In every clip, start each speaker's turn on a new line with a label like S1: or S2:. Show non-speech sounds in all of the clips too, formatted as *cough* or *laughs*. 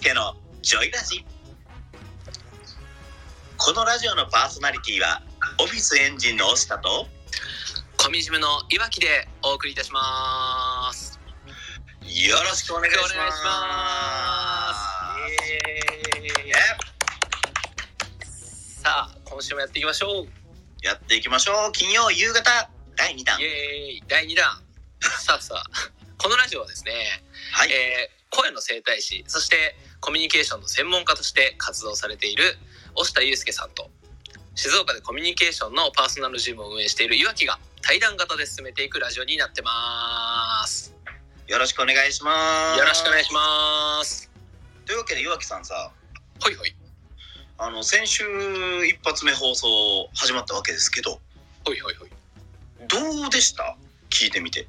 S1: 介のジョイラジ。このラジオのパーソナリティはオフィスエンジンの押田と
S2: コミジムのいわきでお送りいたします。
S1: よろしくお願いします。
S2: さあ、今週もやっていきましょう。
S1: やっていきましょう。金曜夕方第2弾。
S2: イエーイ。第2弾。*laughs* さあさあ、このラジオはですね、
S1: はい、
S2: えー声の整体師、そしてコミュニケーションの専門家として活動されている押田祐介さんと、静岡でコミュニケーションのパーソナルジムを運営しているいわきが対談型で進めていくラジオになってます。
S1: よろしくお願いします
S2: よろしくお願いします。
S1: というわけで岩木さんさ
S2: ほいほい。
S1: あの先週一発目放送始まったわけですけど
S2: ほいほいほい。
S1: どうでした？聞いてみて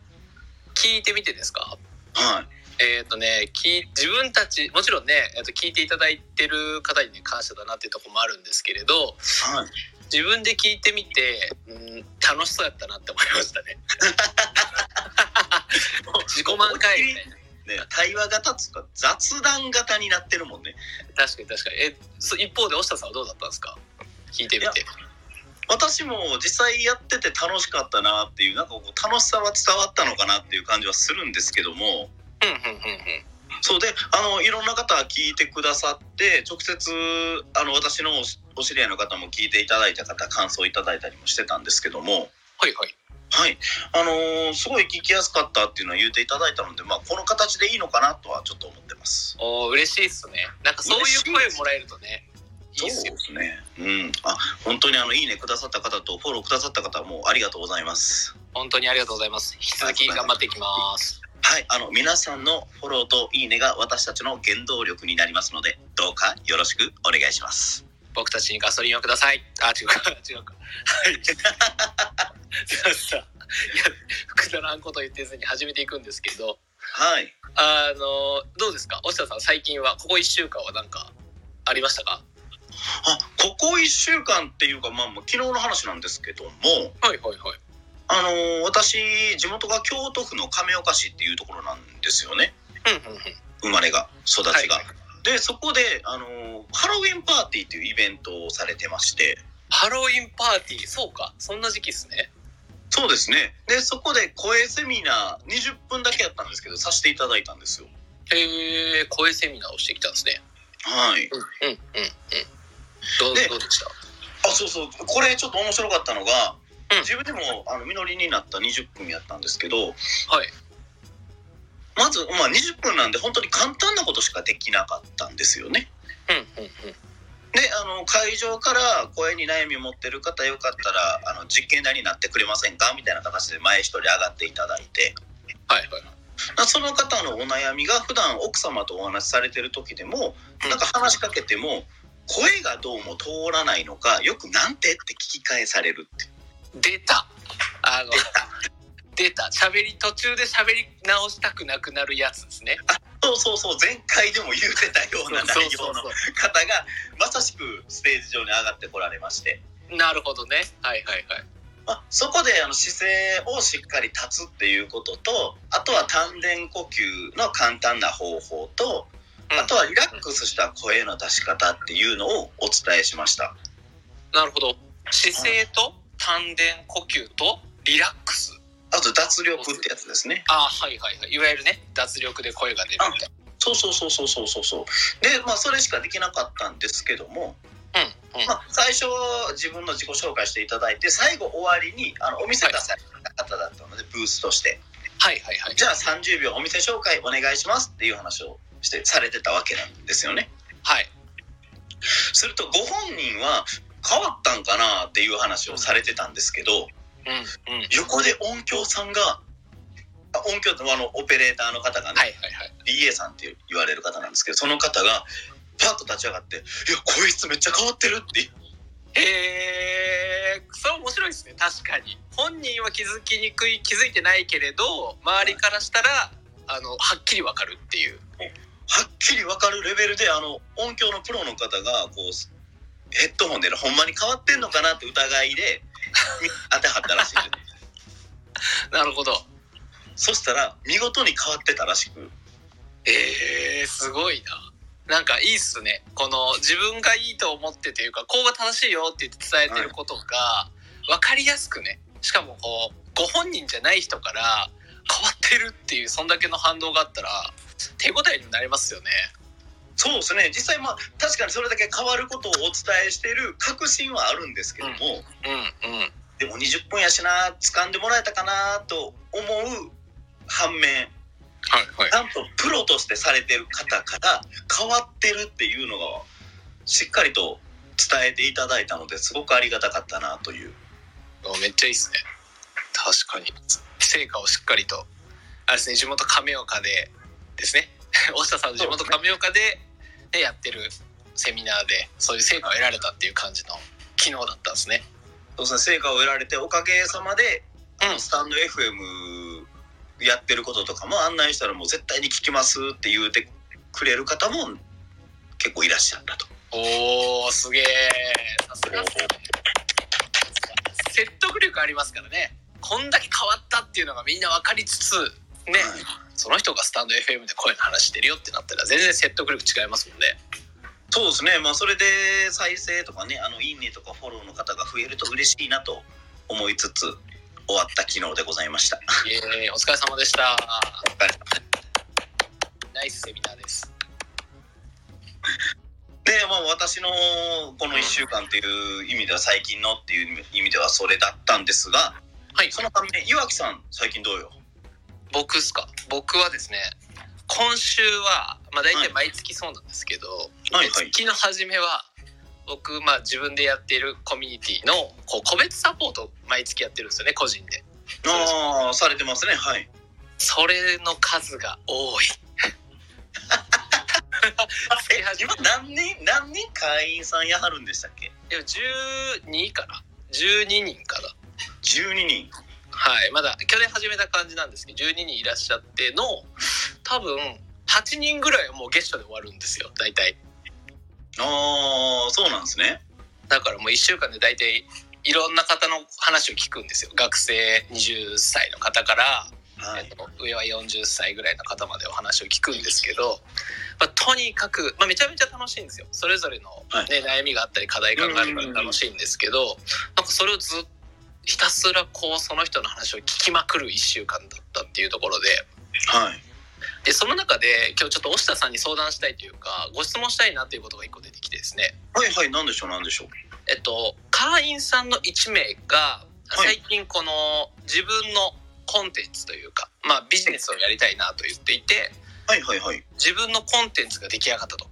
S2: 聞いてみてですか？
S1: はい
S2: えっ、とね聞い自分たちもちろんね、えー、と聞いていただいてる方にね感謝だなっていうところもあるんですけれど
S1: はい。
S2: 自分で聞いてみて、うん、楽しそうやったなって思いましたね。*laughs* 自己満開みたいな。
S1: ね、対話型っつうか雑談型になってるもんね。
S2: 確かに確かに。えそ一方で押下さんはどうだったんですか？聞いてみて。
S1: 私も実際やってて楽しかったなっていうなんかこう楽しさは伝わったのかなっていう感じはするんですけども
S2: うんうんうんうん。
S1: そうであのいろんな方聞いてくださって直接あの私のおお知り合いの方も聞いていただいた方感想いただいたりもしてたんですけども。
S2: はいはい。
S1: はい。あのーすごい聞きやすかったっていうのは言っていただいたので、まあ、この形でいいのかなとはちょっと思ってます。
S2: おー嬉しいっすね。なんかそういう声もらえるとねい。いっすよ。
S1: そうですね。うん。あ、本当にあの、いいねくださった方とフォローくださった方もありがとうございます。
S2: 本当にありがとうございます。引き続き頑張っていきます
S1: はい。あの、皆さんのフォローといいねが私たちの原動力になりますので、どうかよろしくお願いします。
S2: 僕たちにガソリンをください。あ、違うか、*laughs* 違うか。はい。さあさあ、いや、くだらんこと言ってずに始めていくんですけど、
S1: はい。
S2: あの、どうですか？押下さん、最近は、ここ1週間はなんか、ありましたか？
S1: あ、ここ1週間っていうか、まあ、まあ昨日の話なんですけども、
S2: はいはいはい。
S1: あのー私、地元が京都府の亀岡市っていうところなんですよね。
S2: うんうんうん。
S1: 生まれが、育ちが。
S2: はい
S1: で、そこで、あのーハロウィンパーティーっていうイベントをされてまして、
S2: ハロウィンパーティー、そうか。そんな時期っすね。
S1: そうですね。で、そこで声セミナー20分だけやったんですけど、させていただいたんですよ。
S2: へえ、声セミナーをしてきたんですね。
S1: はい。
S2: うんうんうんうん。どう
S1: で
S2: した？
S1: あ、そうそう。これちょっと面白かったのが、
S2: うん
S1: 自分でもあの実りになった20分やったんですけど、
S2: はい。
S1: まず、まあ、20分なんで本当に簡単なことしかできなかったんですよね。
S2: うんうんうん。
S1: で、あの、会場から声に悩み持ってる方よかったら、あの、実験台になってくれませんかみたいな形で前一人上がっていただいて、
S2: はいはい。
S1: その方のお悩みが普段奥様とお話しされてる時でもなんか話しかけても声がどうも通らないのかよく「なんて?」って聞き返されるって
S2: 出た。あの出た。喋り途中で喋り直したくなくなるやつですね。
S1: そうそうそう。前回でも言うてたような内容の方がまさしくステージ上に上がってこられまして、
S2: なるほどね。はいはいはい。
S1: まあ、そこであの姿勢をしっかり立つっていうこととあとは丹田呼吸の簡単な方法と
S2: うん。
S1: あとはリラックスした声の出し方っていうのをお伝えしました。
S2: なるほど。姿勢と？丹田呼吸とリラックス。
S1: あと脱力ってやつですね。
S2: あはいはいはい。いわゆるね脱力で声が出るみたい
S1: そうそうそうそうそうそうそう。で、まあそれしかできなかったんですけども、
S2: なうんうん。
S1: まあ最初自分の自己紹介していただいて、最後終わりにあのお店出された方だったので、ブースとして、
S2: はいはいはい。
S1: じゃあ30秒お店紹介お願いしますっていう話をしてされてたわけなんですよね。
S2: はい。
S1: するとご本人は変わったんかなっていう話をされてたんですけど、
S2: うんうん。
S1: 横で音響さんが、あ音響ってあのオペレーターの方がね、
S2: はいはいはい。
S1: DA さんって言われる方なんですけどその方がパッと立ち上がって「いやこいつめっちゃ変わってる」って。
S2: へえそれ面白いですね。確かに。本人は気づきにくい気づいてないけれど周りからしたらあのはっきりわかるっていう。
S1: はっきり分かるレベルであの音響のプロの方がこうヘッドホンでほんまに変わってんのかなって疑いで *laughs* 当てはったらしい *laughs*
S2: なるほど
S1: そしたら見事に変わってたらしく
S2: えー、すごいななんかいいっすね。この自分がいいと思ってというか、こうが正しいよって言って伝えてることが、分かりやすくね。しかもこう、ご本人じゃない人から変わってるっていう、そんだけの反応があったら、手応えになりますよね。
S1: そうですね実際まあ確かにそれだけ変わることをお伝えしている確信はあるんですけども、
S2: うんうん。
S1: でも20分やしな掴んでもらえたかなと思う反面
S2: はいはい
S1: ち。ゃんとプロとしてされてる方から変わってるっていうのがしっかりと伝えていただいたのですごくありがたかったなという
S2: めっちゃいいっすね。確かに。成果をしっかりと、あれですね、地元亀岡でですね、*laughs* 大下さんの地元亀岡ででやってるセミナーで、そういう成果を得られたっていう感じの機能だったんですね。
S1: そうですね成果を得られておかげさまで、
S2: うん
S1: スタンド FM やってることとかも案内したらもう絶対に聞きますって言うてくれる方も結構いらっしゃったと。
S2: おー、すげえ。さすが。説得力ありますからね。こんだけ変わったっていうのがみんな分かりつつ、ね、
S1: はい
S2: その人がスタンド FM で声の話してるよってなったら全然説得力違いますもんね。
S1: そうですね、まあ、それで再生とかね、あのいいねとかフォローの方が増えると嬉しいなと思いつつ、終わった昨日でございました。
S2: お疲れ様でした。ナイスセミナーです。
S1: で、まあ、私のこの1週間っていう意味では、最近のっていう意味ではそれだったんですが、
S2: はい、
S1: そのため、岩木さん、最近どうよ？
S2: 僕っすか？僕はですね、今週は、まあ大体
S1: はい
S2: 毎月そうなんですけど、
S1: はいはい
S2: 月の初めは、僕、まあ自分でやっているコミュニティのこう個別サポートを毎月やってるんですよね、個人で。
S1: ああ、されてますね、はい。
S2: それの数が多い。*laughs*
S1: え、今何人、何人会員さんやはるんでしたっけ？
S2: でも12かな ?12 人かな
S1: ?12 人。
S2: はい。まだ去年始めた感じなんですけど、12人いらっしゃっての、多分、8人ぐらいはもう月初で終わるんですよ、大体。
S1: ああ、そうなんですね。
S2: だからもう1週間で大体、いろんな方の話を聞くんですよ。学生20歳の方から、
S1: はい。
S2: えっと、上は40歳ぐらいの方までお話を聞くんですけど、まあ、とにかく、まあ、めちゃめちゃ楽しいんですよそれぞれの、
S1: はい
S2: ね悩みがあったり課題感があるから楽しいんですけど、なんかそれをずっひたすらこうその人の話を聞きまくる1週間だったっていうところで
S1: はい。
S2: でその中で今日ちょっと押下さんに相談したいというかご質問したいなということが1個出てきてですね
S1: はいはい、なんでしょう、なんでしょう。
S2: えっと会員さんの1名が
S1: はい
S2: 最近この自分のコンテンツというか、まあ、ビジネスをやりたいなと言っていて
S1: はいはいはい。
S2: 自分のコンテンツが出来上がったと。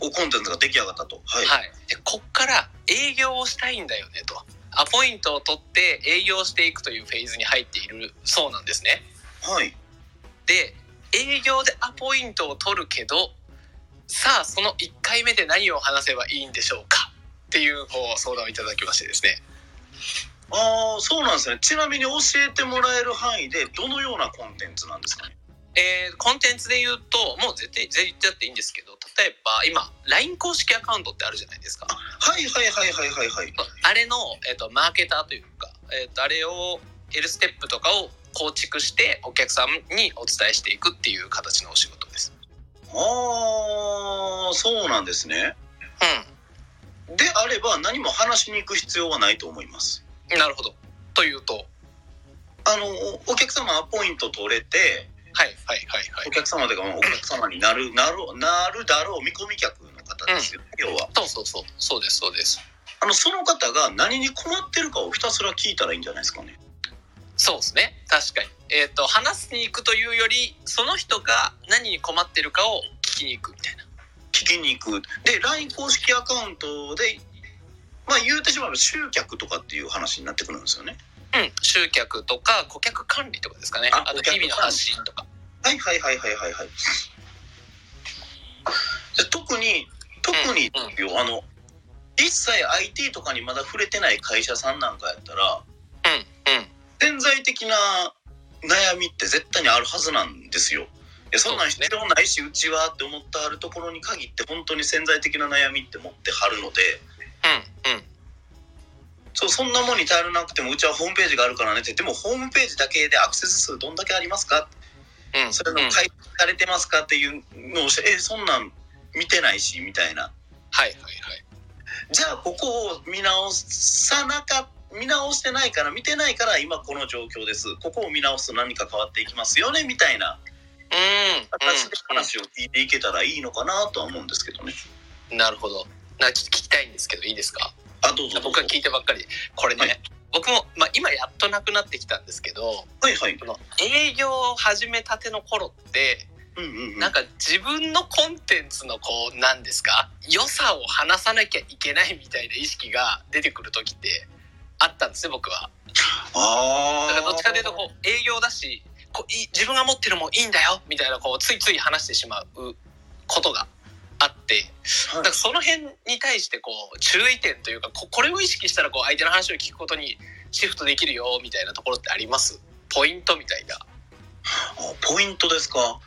S1: お、コンテンツが出来上がったと。はい。
S2: はい。で、こっから営業をしたいんだよねと。アポイントを取って営業していくというフェーズに入っているそうなんですね。
S1: はい。
S2: で、営業でアポイントを取るけど、さあ、その1回目で何を話せばいいんでしょうか？っていうこう相談をいただきましてですね。
S1: ああ、そうなんですね。ちなみに教えてもらえる範囲で、どのようなコンテンツなんですかね？
S2: えーコンテンツで言うと、もう絶対、絶対言っちゃっていいんですけど、例えば今、LINE 公式アカウントってあるじゃないですか。
S1: はいはいはいはいはいはい。
S2: あれの、えっとマーケターというか、えっとあれを L ステップとかを構築してお客さんにお伝えしていくっていう形のお仕事です。
S1: ああ、そうなんですね。であれば、何も話しに行く必要はないと思います。
S2: うん、なるほど。というと、
S1: あの、お客様アポイント取れて、
S2: はいはいはいはい
S1: お。客様というか、まあお客様になる、なる、なるだろう見込み客の方ですよ、要は。
S2: そうそうそう、そうですそうです。
S1: あの、その方が何に困ってるかをひたすら聞いたらいいんじゃないですかね。
S2: そうですね。確かに。えっ、と、話しに行くというより、その人が何に困ってるかを聞きに行くみたいな。
S1: 聞きに行く。で、LINE 公式アカウントで、まあ言うてしまえば集客とかっていう話になってくるんですよね。
S2: うん、集客とか顧客管理とかですかね。
S1: あ
S2: あと日々の発信とか。
S1: はいはいはいはいはいはい。で特に、特に
S2: うん
S1: よ、あの、一切 IT とかにまだ触れてない会社さんなんかやったら、
S2: うん、うん。
S1: 潜在的な悩みって絶対にあるはずなんですよ。いやそんなん必要ないし、うちはって思ってはるところに限って本当に潜在的な悩みって持ってはるので、
S2: うん、うん。
S1: そうそんなもんに頼らなくてもうちはホームページがあるからねってでもホームページだけでアクセス数どんだけありますか？
S2: うん、
S1: それの開発されてますかっていうのをして、えそんなん見てないしみたいな。
S2: はいはいはい。
S1: じゃあここを見直さなか見直してないから見てないから今この状況です。ここを見直すと何か変わっていきますよねみたいな。
S2: うん。
S1: 形で話を聞いていけたらいいのかなとは思うんですけどね。
S2: うん。なるほど。なんかちょっと聞きたいんですけどいいですか？
S1: あどうぞ
S2: 僕は聞いてばっかりこれね、
S1: はい
S2: 僕も、まあ、今やっとなくなってきたんですけど
S1: はいはい。
S2: この営業を始めたての頃って
S1: うんうんうん。
S2: なんか自分のコンテンツのこうなんですか良さを話さなきゃいけないみたいな意識が出てくる時ってあったんですね僕は。
S1: ああ。
S2: だからどっちかというとこう営業だしこうい自分が持ってるもんいいんだよみたいなこうついつい話してしまうことが
S1: はい
S2: だからその辺に対してこう注意点というかここれを意識したらこう相手の話を聞くことにシフトできるよみたいなところってあります？ポイントみたいな。
S1: あポイントですか？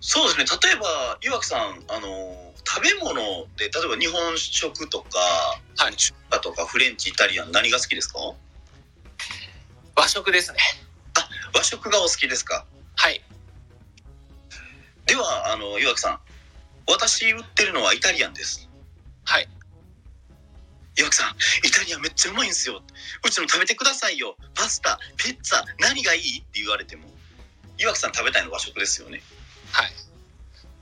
S1: そうですね。例えば岩木さんあの食べ物で例えば日本食とか、
S2: はい
S1: 中華とかフレンチイタリアン何が好きですか？
S2: 和食ですね。
S1: 和食がお好きですか？
S2: はい。
S1: ではあの岩木さん、私売ってるのはイタリアンです。
S2: はい。
S1: 岩木さん、イタリアンめっちゃうまいんですよ。うちの食べてくださいよ。パスタ、ピッツァ、何がいい？って言われても。岩木さん食べたいの和食ですよね。
S2: はい。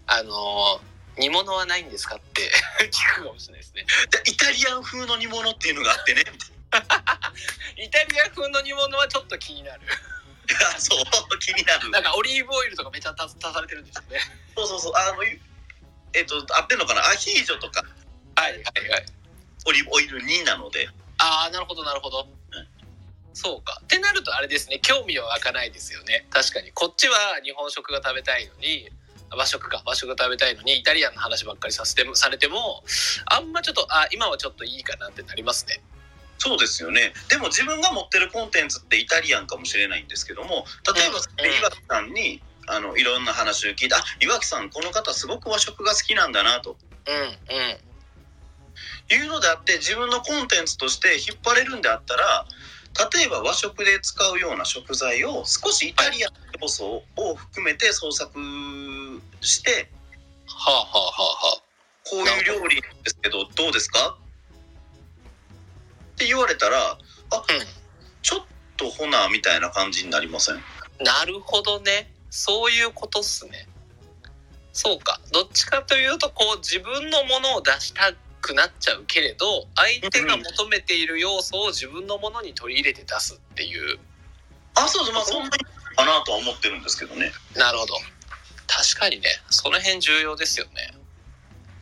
S2: あのー煮物はないんですかって *laughs* 聞くかもしれないですね。
S1: でイタリアン風の煮物っていうのがあってね。*laughs*
S2: イタリア風の煮物はちょっと気になる。*laughs*
S1: あそう、気になる。
S2: なんかオリーブオイルとかめっちゃ足足されてるんですよね。
S1: そうそうそう。あの、えっ、と、合ってんのかな？アヒージョとか
S2: はいはいはい。
S1: オリーブオイルになので。
S2: ああ、なるほどなるほど。
S1: うん
S2: そうか。ってなるとあれですね、興味は湧かないですよね。確かに。こっちは日本食が食べたいのに、和食か、和食が食べたいのに、イタリアンの話ばっかりさせても、されても、あんまちょっと、あ今はちょっといいかなってなりますね。
S1: そうですよね。でも自分が持ってるコンテンツってイタリアンかもしれないんですけども、例えば、
S2: うん
S1: 岩木さんに、あの、いろんな話を聞いて、あ、岩木さん、この方すごく和食が好きなんだな、と
S2: うん、うん。
S1: いうのであって、自分のコンテンツとして引っ張れるんであったら、例えば和食で使うような食材を少しイタリアンの要素を含めて創作して、
S2: はあはあはあはあ。
S1: こういう料理ですけどどうですか？って言われたらあ、ちょっとほなみたいな感じになりません？
S2: なるほどね。そういうことっすね。そうか。どっちかというと、こう、自分のものを出したくなっちゃうけれど、相手が求めている要素を自分のものに取り入れて出すっていう。
S1: あそうそうまあそんなにかなとは思ってるんですけどね
S2: なるほど。確かにね、その辺重要ですよね。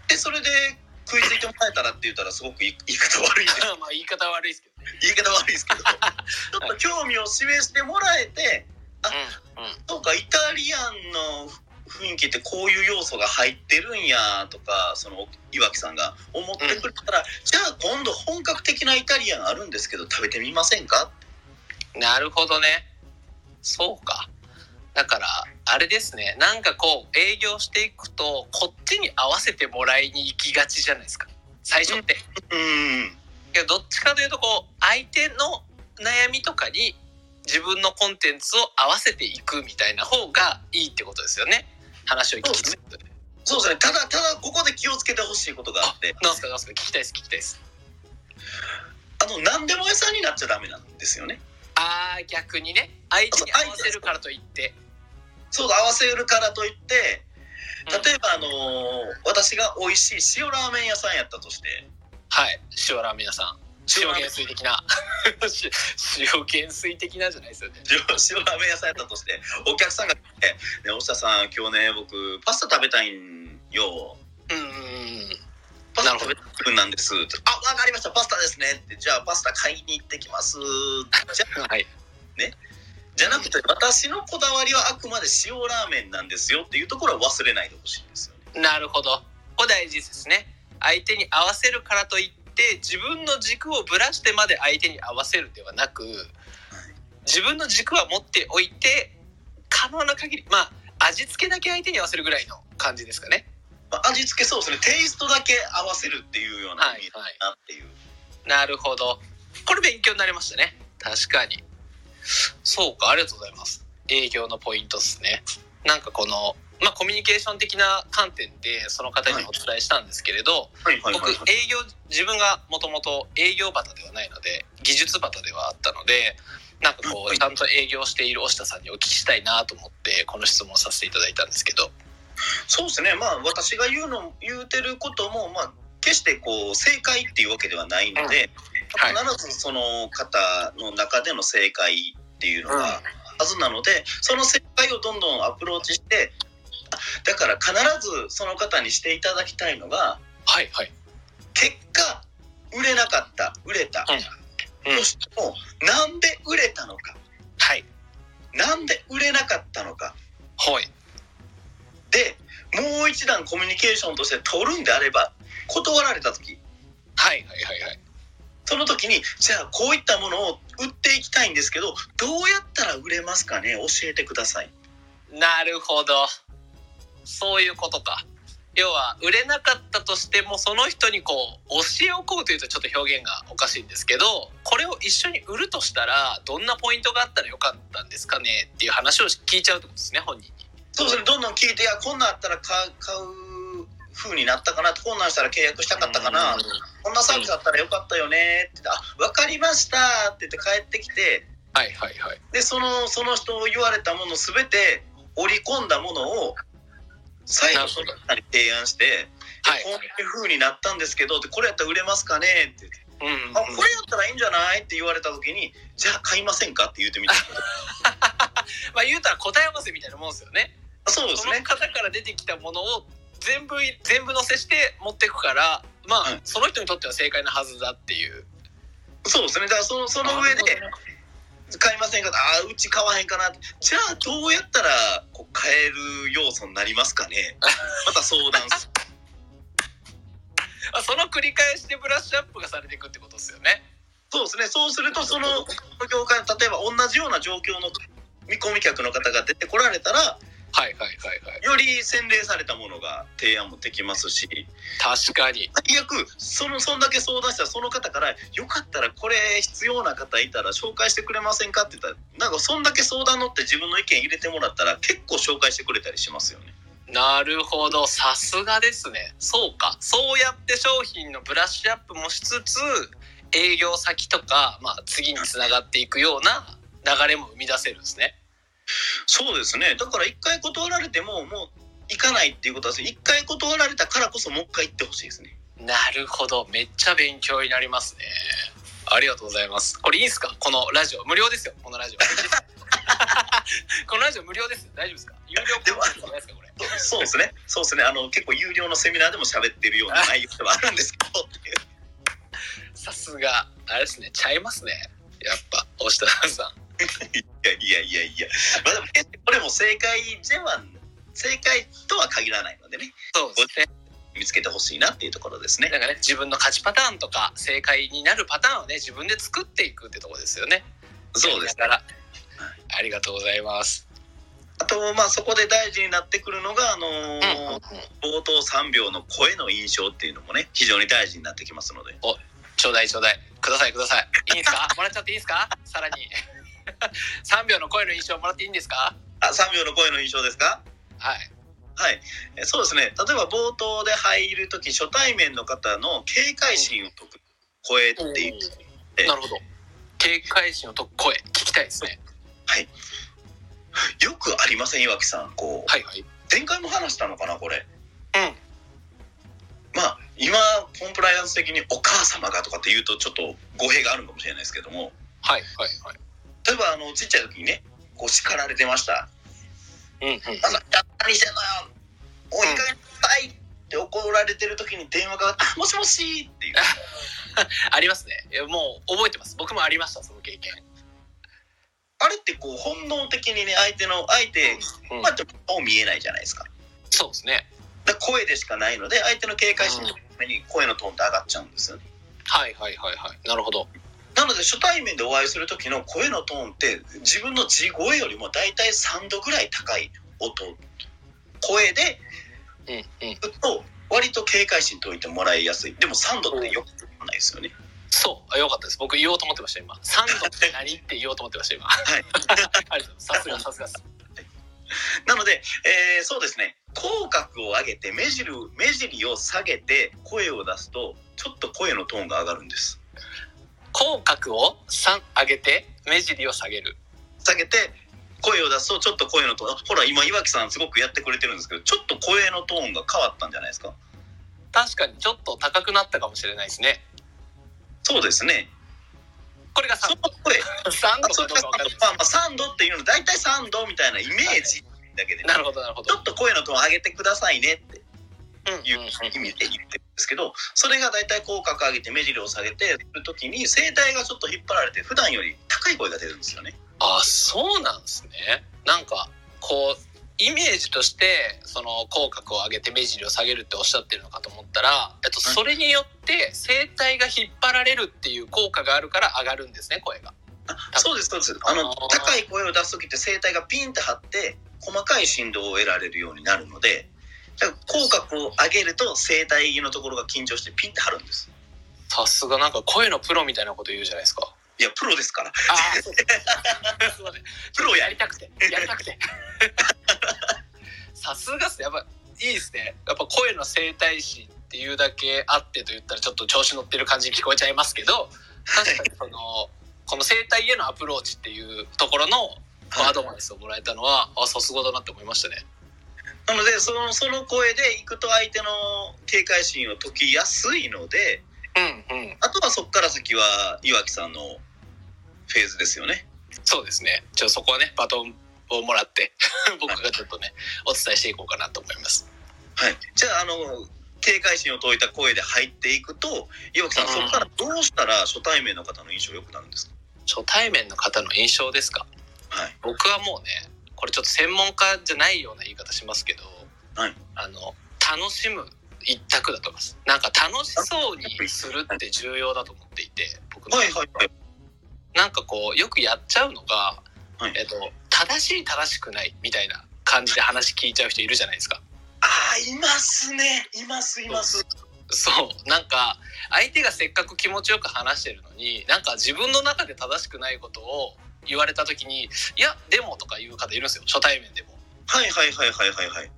S1: でそれで食いついてもらえたらって言ったらすごく言い言い方悪いです *laughs*
S2: まあ言い方悪いですけどね。
S1: 言い方悪いですけど *laughs* ちょっと興味を示してもらえて
S2: うん、うん。
S1: そうかイタリアンの雰囲気ってこういう要素が入ってるんやとかその岩木さんが思ってくれたら、じゃあ今度本格的なイタリアンあるんですけど食べてみませんか？
S2: なるほどね。そうか。だから、あれですね。なんかこう、営業していくと、こっちに合わせてもらいに行きがちじゃないですか。最初って。
S1: うん
S2: けど、どっちかというと、こう、相手の悩みとかに自分のコンテンツを合わせていくみたいな方がいいってことですよね。話を聞きつつ。
S1: そうですねただただここで気をつけてほしいことがあって
S2: なんすかなんすか聞きたいです、聞きたいです。
S1: あの何でも餌になっちゃダメなんですよね
S2: あー、逆にね。相手に合わせるからといって。
S1: そう合わせるからといって
S2: うん
S1: 例えば、あのー私が美味しい塩ラーメン屋さんやったとして
S2: はい。塩ラーメン屋さん。塩
S1: 塩
S2: 原水的な。し *laughs* 塩原水的なじゃないですよね。
S1: 塩塩ラーメン屋さんやったとしてお客さんが来て「ね、大下さん今日ね僕パスタ食べたいんよ
S2: うんうんうん。
S1: パスタ食べたいんなんです」って「あわかりましたパスタですね」って「じゃあパスタ買いに行ってきます」じゃ *laughs*
S2: はい。
S1: じゃなくて私のこだわりはあくまで塩ラーメンなんですよっていうところは忘れないでほしいんですよね。
S2: なるほど。これ大事ですね。相手に合わせるからといって自分の軸をぶらしてまで相手に合わせるではなく自分の軸は持っておいて可能な限りまあ味付けだけ相手に合わせるぐらいの感じですかね。
S1: まあ、味付けそうですねテイストだけ合わせるっていうような意味だなっていう。
S2: なるほど。これ勉強になりましたね。確かに。そうか、ありがとうございます。営業のポイントですね。なんかこのまあコミュニケーション的な観点でその方にお伝えしたんですけれど、僕。営業自分がもともと営業バタではないので技術バタではあったのでなんかこ
S1: はい。
S2: うちゃんと営業している押田さんにお聞きしたいなと思ってこの質問をさせていただいたんですけど。
S1: そうですね。まあ私が言うの言うてることもまあ決してこう正解っていうわけではないので、
S2: はい。
S1: 必ずその方の中での正解っていうのがはずなので、その正解をどんどんアプローチして、あだから必ずその方にしていただきたいのが
S2: はいはい。
S1: 結果売れなかった。売れた、
S2: うん。
S1: としてもなんで売れたのか。
S2: はい。
S1: なんで売れなかったのか。
S2: はい。
S1: でもう一段コミュニケーションとして取るんであれば断られた時。
S2: はいはいはいはい。
S1: その時にじゃあこういったものを売っていきたいんですけどどうやったら売れますかね？教えてください。
S2: なるほどそういうことか。要は売れなかったとしてもその人にこう教えをこうというとちょっと表現がおかしいんですけどこれを一緒に売るとしたらどんなポイントがあったらよかったんですかねっていう話を聞いちゃうってことですね本人に。
S1: そうですね。どんどん聞いていやこんなんあったら買う買う風になったかなこんなんしたら契約したかったかな、
S2: うん。
S1: こんなサービスあったらよかったよねって。あ分かりましたって言って帰ってきて。
S2: はいはいはい。
S1: でそのその人を言われたもの全て織り込んだものを最後その方に提案して
S2: はい。
S1: こういう風になったんですけどでこれやったら売れますかね？って。言って
S2: うんうん。
S1: あこれやったらいいんじゃない？って言われた時にじゃあ買いませんか？って言ってみた *laughs*
S2: まあ言うたら答え合わせみたいなもんですよね。そ
S1: うですね。
S2: 方から出てきたものを全部全部載せして持っていくからまあ、
S1: うん
S2: その人にとっては正解なはずだっていう。
S1: そうですね。だからそのその上で買いませんか？あーうち買わへんかな。じゃあどうやったらこう買える要素になりますかね？また相談す
S2: まあ *laughs* その繰り返しでブラッシュアップがされていくってことですよね。
S1: そうですね。そうするとその業界例えば同じような状況の見込み客の方が出てこられたら
S2: はいはいはいはい。
S1: より洗練されたものが提案もできますし
S2: 確かに。
S1: 最悪そのそんだけ相談したらその方から「よかったらこれ必要な方いたら紹介してくれませんか?」って言ったらなんかそんだけ相談乗って自分の意見入れてもらったら結構紹介してくれたりしますよね。
S2: なるほどさすがですねそうかそうやって商品のブラッシュアップもしつつ営業先とか、まあ、次につながっていくような流れも生み出せるんですね
S1: そうですね。だから一回断られてももう行かないっていうことは一回断られたからこそもう一回行ってほしいですね。
S2: なるほど。めっちゃ勉強になりますね。ありがとうございます。これいいんすか？このラジオ。無料ですよ。このラジオ。*laughs* このラジオ無料です大丈夫ですか？有料コンテンツじゃないですかこれ。
S1: そうですね。そうですね。あの結構有料のセミナーでも喋ってるような内容ではあるんですけど。
S2: さすが。あれですね。ちゃいますね。やっぱ押田さん
S1: いやいやいやいや。まあでもこれも正解では正解とは限らないのでね。
S2: そうですね
S1: 見つけてほしいなっていうところですね。
S2: なんかね自分の勝ちパターンとか正解になるパターンをね自分で作っていくってとこですよね。
S1: そうです
S2: からありがとうございます。
S1: あとまあそこで大事になってくるのがあのー
S2: うんうんうん
S1: 冒頭3秒の声の印象っていうのもね非常に大事になってきますので。
S2: ちょうだいちょうだいくださいください。いいんですか？もらっちゃっていいですか？さらに *laughs* 3秒の声の印象もらっていいんですか？
S1: あ3秒の声の印象ですか？
S2: はい。
S1: はい。えそうですね。例えば冒頭で入る時初対面の方の警戒心を解く声っていう。え
S2: なるほど。警戒心を解く声聞きたいですね。
S1: よくありません？岩木さんこう、
S2: はいはい。
S1: 前回も話したのかなこれ
S2: うん。
S1: まあ今コンプライアンス的にお母様がとかって言うとちょっと語弊があるかもしれないですけども
S2: はいはいはい。
S1: 例えばあのちっちゃい時にねこう叱られてました
S2: うんうん。
S1: 「まさ何してんのよおいい加減になさい!」って怒られてる時に電話が「あもしもし」っていう *laughs*
S2: ありますね。もう覚えてます。僕もありましたその経験。
S1: あれってこう本能的にね相手の相手
S2: うん
S1: まあ、顔見えないじゃないですか
S2: そうですね。
S1: だ声でしかないので相手の警戒心のために声のトーンって上がっちゃうんですよね
S2: はいはいはいはい。なるほど。
S1: なので初対面でお会いする時の声のトーンって自分の地声よりも大体3度ぐらい高い音声で
S2: うんう
S1: と割と警戒心解いてもらいやすいでも3度ってよくないですよね
S2: そう、あよかったです。僕言おうと思ってました、今。サンドって何って言おうと思ってました、今。
S1: はい *laughs*
S2: ありがとう。さすが、さすがです。
S1: なので、えーそうですね口角を上げて目尻目尻を下げて声を出すとちょっと声のトーンが上がるんです
S2: 口角を3上げて目尻を下げる。
S1: 下げて声を出すとちょっと声のトーン。あほら今岩木さんすごくやってくれてるんですけどちょっと声のトーンが変わったんじゃないですか？
S2: 確かにちょっと高くなったかもしれないですね。
S1: そうですね。
S2: これが3
S1: その声
S2: 度。3
S1: あそれ。*laughs* が
S2: 度かどうか分か
S1: まあまあ3度っていうの大体3度みたいなイメージだけで、ね。
S2: なるほどなるほど。
S1: ちょっと声のトーン上げてくださいねっていう意味で言ってるんですけどそれが大体口角上げて目尻を下げてる時に声帯がちょっと引っ張られて普段より高い声が出るんですよね。
S2: あそうなんですねなんかこうイメージとしてその口角を上げて目尻を下げるっておっしゃってるのかと思ったら、えっと、それによって声帯が引っ張られるっていう効果があるから上がるんですね声が。
S1: あそうですそうですあの高い声を出す時って声帯がピンって張って細かい振動を得られるようになるのでだから口角を上げると声帯のところが緊張してピンって張るんです。
S2: さすがなんか声のプロみたいなこと言うじゃないですか。
S1: いやプロですから。
S2: ああそうすいません。
S1: プロや
S2: やりたくて。やりたくて。*laughs* さすがっすね。やっぱいいですね。やっぱ声の声帯子っていうだけあってと言ったらちょっと調子乗ってる感じに聞こえちゃいますけど確かにそのこの声帯へのアプローチっていうところのアドバイスをもらえたのはあさすがだなって思いましたね
S1: なのでそのその声でいくと相手の警戒心を解きやすいので
S2: うんうん。
S1: あとはそこから先は岩木さんのフェーズですよね。
S2: そうですね。ちょっとそこはねバトンをもらって *laughs* 僕がちょっとねお伝えしていこうかなと思います。
S1: はい、じゃああの警戒心を解いた声で入っていくと岩木さんそこからどうしたら初対面の方の印象良くなるんですか？
S2: 初対面の方の印象ですか？
S1: はい。
S2: 僕はもうねこれちょっと専門家じゃないような言い方しますけど、
S1: はい。
S2: あの楽しむ一択だと思います。なんか楽しそうにするって重要だと思っていて僕の
S1: はいはいはい。
S2: なんかこうよくやっちゃうのが、
S1: はい。
S2: えっと、正しい正しくないみたいな感じで話聞いちゃう人いるじゃないですか。
S1: ああいますね。いますいます。
S2: そう。なんか相手がせっかく気持ちよく話してるのになんか自分の中で正しくないことを言われた時に「いやでも」とか言う方いるんですよ初対面でも。
S1: はいはいはいはいはいはい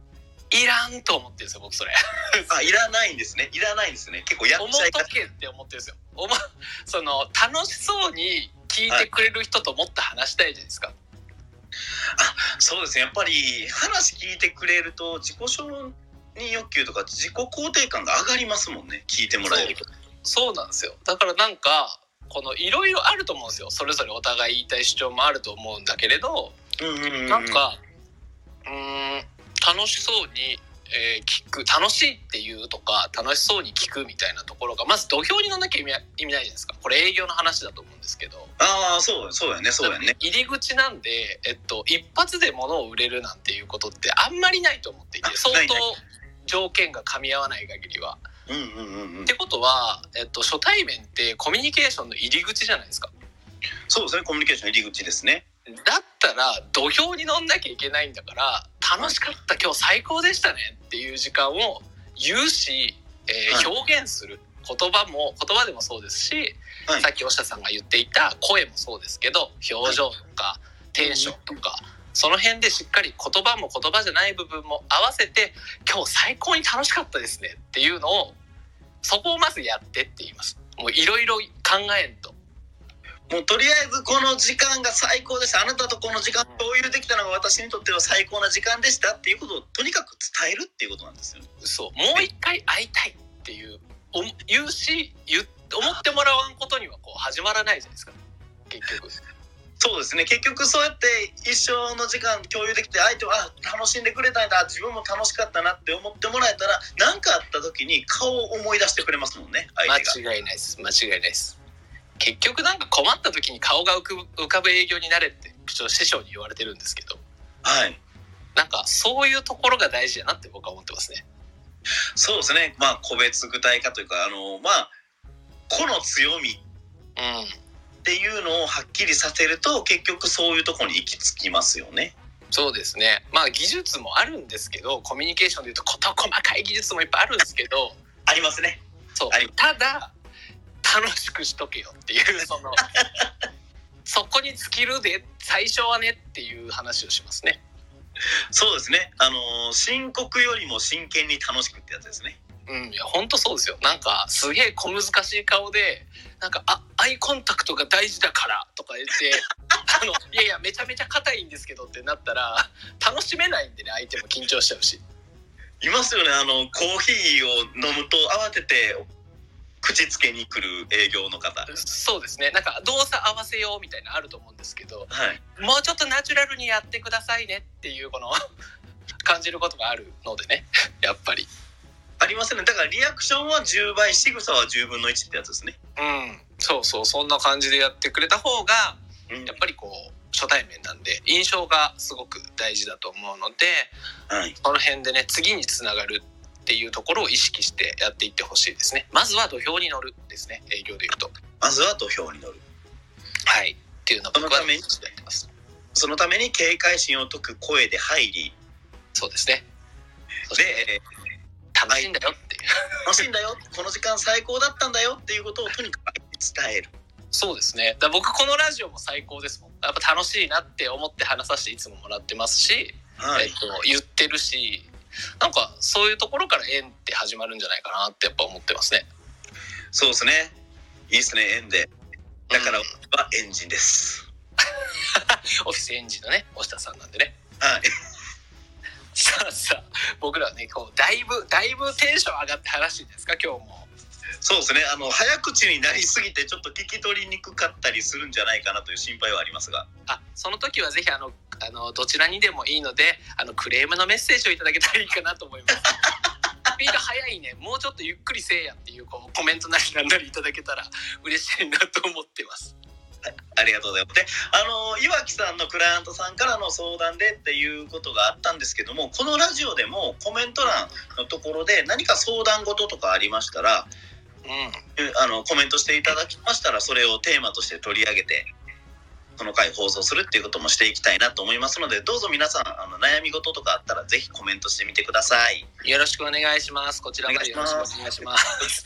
S2: いらんと思ってるんですよ僕それ。*laughs*
S1: あいらないんですねいらないんですね結構やっ
S2: 思
S1: ちゃい
S2: とけって思ってるんですよ。おま *laughs* その楽しそうに聞いてくれる人ともっと話したいじゃないですか。
S1: そうですねやっぱり話聞いてくれると自己承認欲求とか自己肯定感が上がりますもんね聞いてもらえると
S2: そうなんですよ。だからなんかこのいろいろあると思うんですよ。それぞれお互い言いたい主張もあると思うんだけれど、
S1: うんうんうん
S2: なんかうーん楽しそうに、えー聞く楽しいっていうとか楽しそうに聞くみたいなところがまず土俵に乗んなきゃ意味な意味ないじゃないですか。これ営業の話だと思うんですけど。
S1: ああそうそうやねそうやね
S2: 入り口なんで、えっと、一発で物を売れるなんていうことってあんまりないと思っていて
S1: あ
S2: 相当条件が噛み合わない限りは。
S1: うんうんうんうん。
S2: ってことは、えっと、初対面ってコミュニケーションの入り口じゃないですか。
S1: そうですねコミュニケーション入り口ですね。
S2: だったら土俵に乗んなきゃいけないんだから楽しかった今日最高でしたねっていう時間を言うし、えー
S1: はい。
S2: 表現する言葉も言葉でもそうですし、
S1: はい。
S2: さっきおしゃさんが言っていた声もそうですけど表情とかテンションとか、その辺でしっかり言葉も言葉じゃない部分も合わせて今日最高に楽しかったですねっていうのをそこをまずやってって言います。もういろいろ考えんと。
S1: もうとりあえずこの時間が最高でした。あなたとこの時間共有できたのが私にとっては最高な時間でしたっていうことをとにかく伝えるっていうことなんですよね。
S2: そうもう一回会いたいっていうお言うし言っ思ってもらわんことにはこう始まらないじゃないですか。結局
S1: そうですね。結局そうやって一生の時間共有できて相手はあ楽しんでくれたんだ。自分も楽しかったなって思ってもらえたら何かあった時に顔を思い出してくれますもんね。
S2: 間違いないです。間違いないです。結局なんか困った時に顔が浮く浮かぶ営業になれってちょっと師匠に言われてるんですけど。
S1: はい。
S2: なんかそういうところが大事だなって僕は思ってますね。
S1: そうですね。まあ個別具体化というかあのまあ個の強み。
S2: うん
S1: っていうのをはっきりさせると結局そういうところに行き着きますよね
S2: そうですねまあ技術もあるんですけどコミュニケーションでいうと事細かい技術もいっぱいあるんですけど
S1: ありますね
S2: そうただ楽しくしとけよっていうその *laughs* そこに尽きるで最初はねっていう話をしますね。
S1: そうですね。あのー深刻よりも真剣に楽しくってやつですね。
S2: うん、いや、ほんとそうですよ。なんか、すげえ小難しい顔で、なんか、あ、アイコンタクトが大事だからとか言って、*laughs* あの、いやいや、めちゃめちゃ硬いんですけどってなったら、楽しめないんでね、相手も緊張しちゃうし。
S1: いますよね。あの、コーヒーを飲むと慌てて口つけに来る営業の方。
S2: そうですね。なんか、動作合わせようみたいなのあると思うんですけど、
S1: はい。
S2: もうちょっとナチュラルにやってくださいねっていう、この、感じることがあるのでね、やっぱり。
S1: ありますね。だからリアクションは10倍、仕草は10分の1ってやつですね。
S2: うん。そうそう、そんな感じでやってくれた方が、
S1: うん
S2: やっぱりこう、初対面なんで、印象がすごく大事だと思うので、
S1: はい。
S2: その辺でね、次につながるっていうところを意識してやっていってほしいですね。まずは土俵に乗るですね、営業でいうと。
S1: まずは土俵に乗る。
S2: はい。っていうのを僕は
S1: そのために？
S2: やってます。
S1: そのために警戒心を解く声で入り、
S2: そうですね。
S1: で、
S2: 楽しいんだよっていう。
S1: 楽しいんだよ、この時間最高だったんだよっていうことをとにかく伝える。
S2: そうですね。だから僕このラジオも最高ですもん。やっぱ楽しいなって思って話させていつももらってますし、
S1: はい
S2: えっ。と、言ってるし、なんかそういうところから縁って始まるんじゃないかなってやっぱ思ってますね。
S1: そうですね。いいですね、縁で。だから、
S2: うん
S1: はエンジンです。*laughs*
S2: オフィスエンジンのね、押田さんなんでね。
S1: はい。
S2: さあさあ、僕らね、こう、だいぶ、だいぶテンション上がって話してですか、今日も。
S1: そうですね。あの、早口になりすぎて、ちょっと聞き取りにくかったりするんじゃないかなという心配はありますが。
S2: あ、その時はぜひあの、あの、どちらにでもいいので、あの、クレームのメッセージをいただけたらいいかなと思います。*laughs* スピード速いね、もうちょっとゆっくりせえやっていう、こう、コメントなりなんなりいただけたら嬉しいなと思ってます。
S1: ありがとうございます。で、あの、岩木さんのクライアントさんからの相談でっていうことがあったんですけども、このラジオでもコメント欄のところで何か相談事とかありましたら、
S2: うん。
S1: えあの、コメントしていただきましたら、それをテーマとして取り上げて、この回放送するっていうこともしていきたいなと思いますので、どうぞ皆さん、あの悩み事とかあったら、ぜひコメントしてみてください。
S2: よろしくお願いします。こちらまでよろしくお願いします。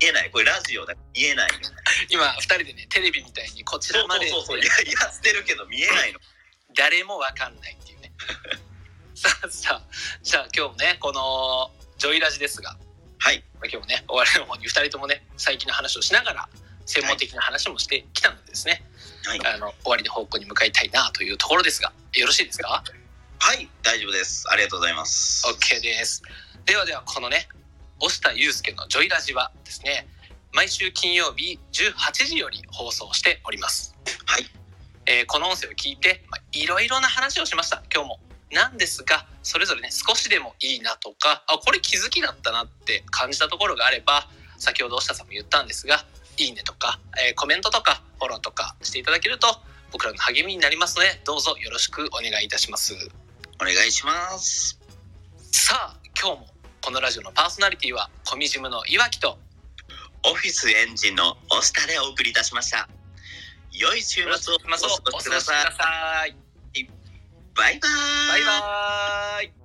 S1: 言えない。これラジオだ。言えないの。
S2: 今、二人でね、テレビみたいにこちらまで、
S1: そうそうそう。いや、やってるけど見えないの。*laughs*
S2: 誰もわかんないっていうね。*laughs* さあさあ、じゃあ今日もね、この、ジョイラジですが、
S1: はい。
S2: まあ今日もね、終わりの方に2人ともね、最近の話をしながら、専門的な話もしてきたのでですね、
S1: はい。
S2: あの、終わりの方向に向かいたいなというところですが、よろしいですか？
S1: はい。大丈夫です。ありがとうございます。
S2: ?OK です。ではでは、このね、押田祐介のジョイラジはですね、毎週金曜日18時より放送しております。
S1: はい。
S2: えーこの音声を聞いて、まあ、いろいろな話をしました、今日も。なんですが、それぞれね、少しでもいいなとか、あ、これ気づきだったなって感じたところがあれば、先ほど押田さんも言ったんですが、いいねとか、えーコメントとか、フォローとかしていただけると、僕らの励みになりますので、どうぞよろしくお願いいたします。
S1: お願いします。
S2: さあ、今日もこのラジオのパーソナリティは、コミジムの岩木と、
S1: オフィスエンジンのオスタでお送りいたしました。良い週末をお過ごしくだ
S2: さい。
S1: バイバーイ。
S2: バイバーイ。